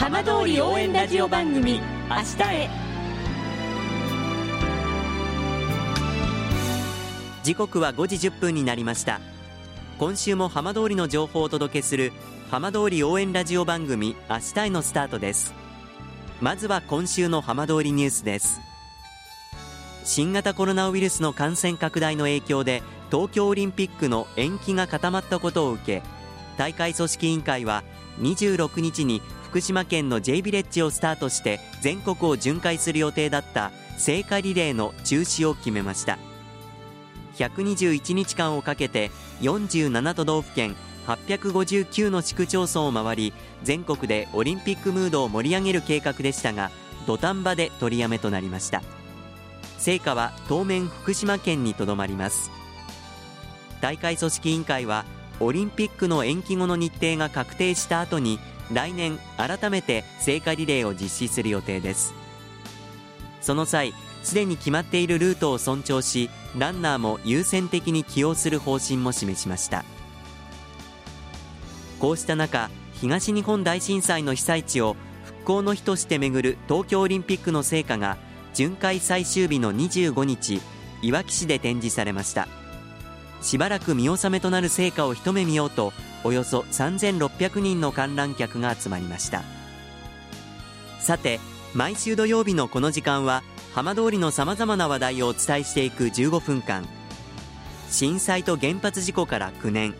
浜通り応援ラジオ番組明日へ。時刻は5時1分になりました。今週も浜通りの情報をお届けする浜通り応援ラジオ番組明日へのスタートです。まずは今週の浜通りニュースです。新型コロナウイルスの感染拡大の影響で東京オリンピックの延期が固まったことを受け大会組織委員会は26日に福島県の J ビレッジをスタートして全国を巡回する予定だった聖火リレーの中止を決めました。121日間をかけて47都道府県859の市区町村を回り全国でオリンピックムードを盛り上げる計画でしたが土壇場で取りやめとなりました。聖火は当面福島県にとどまります。大会組織委員会はオリンピックの延期後の日程が確定した後に来年改めて聖火リレーを実施する予定です。その際すでに決まっているルートを尊重しランナーも優先的に起用する方針も示しました。こうした中東日本大震災の被災地を復興の日としてめぐる東京オリンピックの聖火が巡回最終日の25日いわき市で展示されました。しばらく見納めとなる成果を一目見ようとおよそ3600人の観覧客が集まりました。さて毎週土曜日のこの時間は浜通りのさまざまな話題をお伝えしていく15分間。震災と原発事故から9年。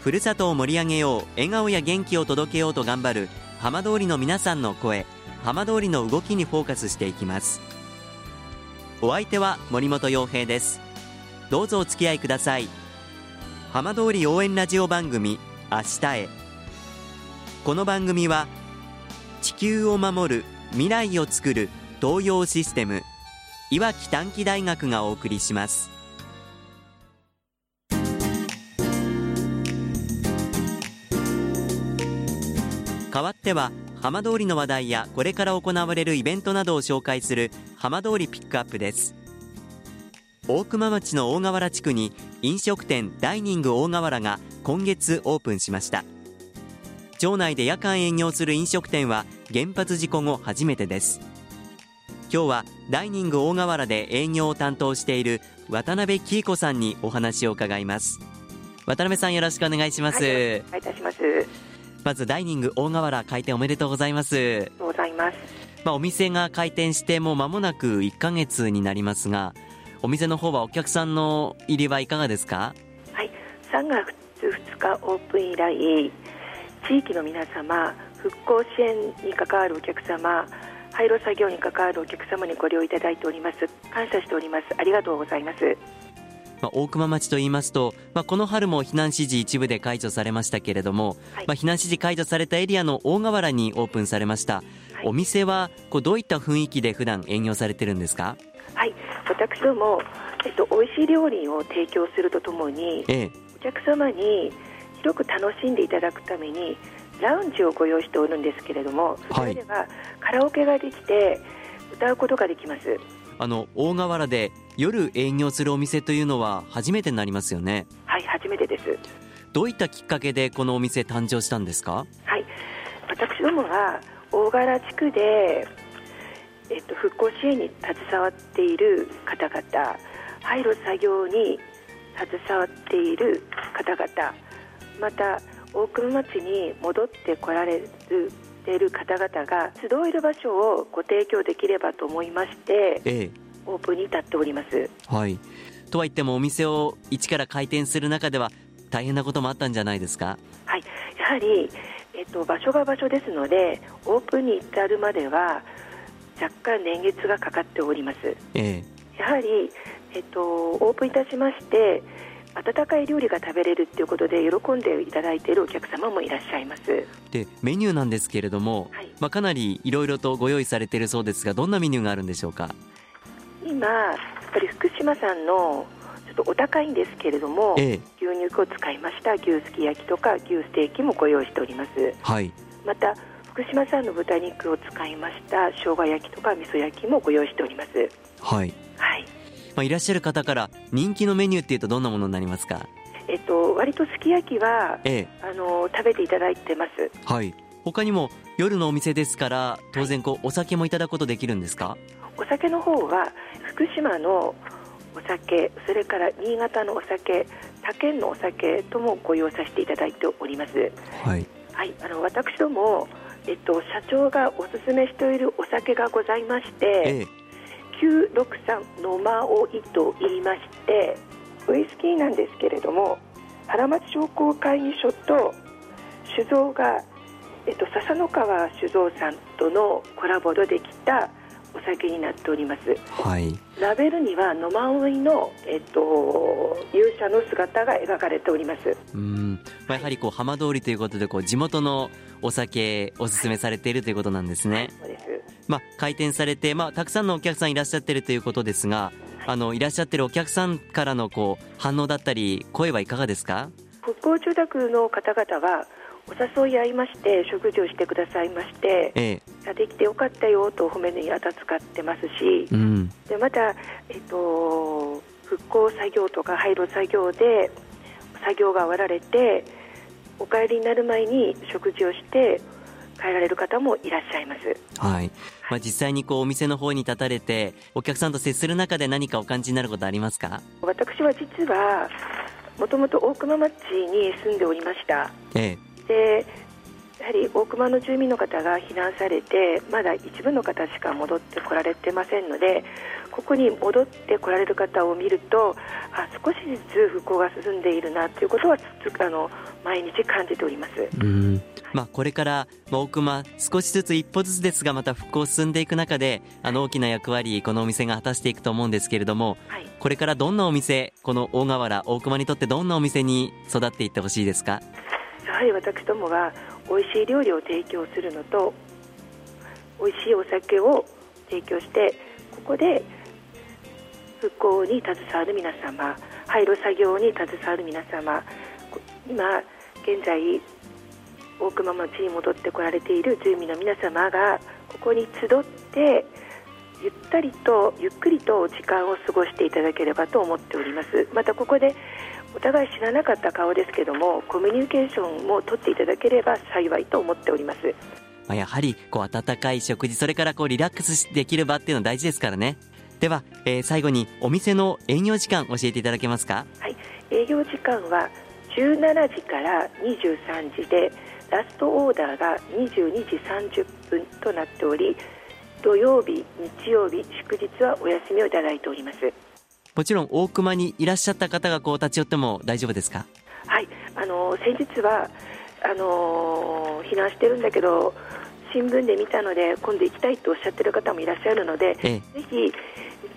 ふるさとを盛り上げよう笑顔や元気を届けようと頑張る浜通りの皆さんの声。浜通りの動きにフォーカスしていきます。お相手は森本洋平です。どうぞお付き合いください。浜通り応援ラジオ番組明日へ。この番組は地球を守る未来をつくる東洋システムいわき短期大学がお送りします。代わっては浜通りの話題やこれから行われるイベントなどを紹介する浜通りピックアップです。大熊町の大河原地区に飲食店ダイニング大河原が今月オープンしました。町内で夜間営業する飲食店は原発事故後初めてです。今日はダイニング大河原で営業を担当している渡辺紀子さんにお話を伺います。渡辺さんよろしくお願いします、はい、お願いいたします。まずダイニング大河原開店おめでとうございます。ございます。まあ、お店が開店しても間もなく1ヶ月になりますがお店の方はお客さんの入りはいかがですか？はい3月2日オープン以来地域の皆様復興支援に関わるお客様廃炉作業に関わるお客様にご利用いただいております。感謝しております。ありがとうございます。まあ、大熊町といいますと、まあ、この春も避難指示一部で解除されましたけれども、はい、まあ、避難指示解除されたエリアの大河原にオープンされました、はい、お店はこうどういった雰囲気で普段営業されてるんですか？はい。私ども、えっと、美味しい料理を提供するとともに、ええ、お客様に広く楽しんでいただくためにラウンジをご用意しておるんですけれどもそれではカラオケができて歌うことができます。あの大河原で夜営業するお店というのは初めてになりますよね。はい初めてです。どういったきっかけでこのお店誕生したんですか？はい。私どもは大河原地区でえっと、復興支援に携わっている方々廃炉作業に携わっている方々また大熊町に戻ってこられるいる方々が集える場所をご提供できればと思いまして、ええ、オープンに至っております。はい。とは言ってもお店を一から開店する中では大変なこともあったんじゃないですか？はい、やはり、えっと、場所が場所ですのでオープンに至るまでは若干年月がかかっております、ええ、やはり、えっと、オープンいたしまして温かい料理が食べれるということで喜んでいただいているお客様もいらっしゃいます。でメニューなんですけれども、はい、まあ、かなりいろいろとご用意されているそうですがどんなメニューがあるんでしょうか？今やっぱり福島さんのちょっとお高いんですけれども、ええ、牛肉を使いました牛すき焼きとか牛ステーキもご用意しております、はい、また福島産の豚肉を使いました生姜焼きとか味噌焼きもご用意しております。はい、はいまあ、いらっしゃる方から人気のメニューっていうとどんなものになりますか？えっと割とすき焼きは、ええ、あの食べていただいてます。はい。他にも夜のお店ですから当然こうお酒もいただくことできるんですか？お酒の方は福島のお酒それから新潟のお酒他県のお酒ともご用意させていただいております。はい。はい。あの私どもえっと、社長がおすすめしているお酒がございまして、ええ963のまおいと言いましてウイスキーなんですけれども原町商工会議所と酒造が、えっと、笹野川酒造さんとのコラボでできたお酒になっております。はい。ラベルには野間追いの、えっと、勇者の姿が描かれております。うん、まあ、やはりこう浜通りということでこう地元のお酒おすすめされているということなんですね、そうですまあ、開店されて、まあ、たくさんのお客さんいらっしゃってるということですがあのいらっしゃってるお客さんからのこう反応だったり声はいかがですか？復興住宅の方々はお誘い合いまして食事をしてくださいましてええ。できてよかったよと褒めにあたつかってますしうん。でまた、えっと、復興作業とか廃炉作業で作業が終わられてお帰りになる前に食事をして帰られる方もいらっしゃいます。はい、まあ、実際にこうお店の方に立たれてお客さんと接する中で何かお感じになることありますか？私は実はもともと大熊町に住んでおりました。えでやはり大熊の住民の方が避難されてまだ一部の方しか戻ってこられてませんのでここに戻ってこられる方を見るとあ少しずつ復興が進んでいるなということはあの毎日感じております。えうん。まあ、これから、まあ、大熊少しずつ一歩ずつですがまた復興進んでいく中であの大きな役割このお店が果たしていくと思うんですけれどもはい。これからどんなお店この大河原大熊にとってどんなお店に育っていってほしいですか？やはり私どもが美味しい料理を提供するのと美味しいお酒を提供してここで復興に携わる皆様廃炉作業に携わる皆様こ今現在大熊町に戻ってこられている住民の皆様がここに集ってゆったりとゆっくりと時間を過ごしていただければと思っております。またここでお互い知らなかった顔ですけどもコミュニケーションも取っていただければ幸いと思っております。まあ、やはりこう温かい食事それからこうリラックスできる場っていうのは大事ですからね。では、えー最後にお店の営業時間教えていただけますか？はい。営業時間は17時から23時でラストオーダーが22時30分となっており土曜日日曜日祝日はお休みをいただいております。もちろん大熊にいらっしゃった方がこう立ち寄っても大丈夫ですか？はい、あの先日はあの避難してるんだけど新聞で見たので今度行きたいとおっしゃってる方もいらっしゃるので、ええ。ぜひ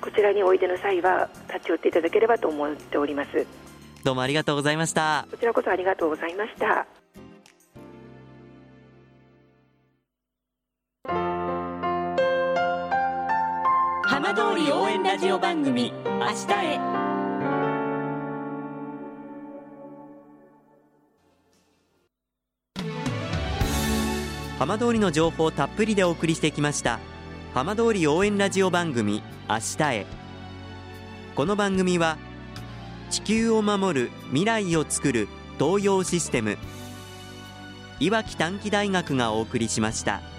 こちらにおいでの際は立ち寄っていただければと思っておりますどうもありがとうございました。こちらこそありがとうございました。浜通り応援ラジオ番組「明日へ」浜通りの情報をたっぷりでお送りしてきました。浜通り応援ラジオ番組明日へ。この番組は地球を守る未来をつくる東洋システムいわき短期大学がお送りしました。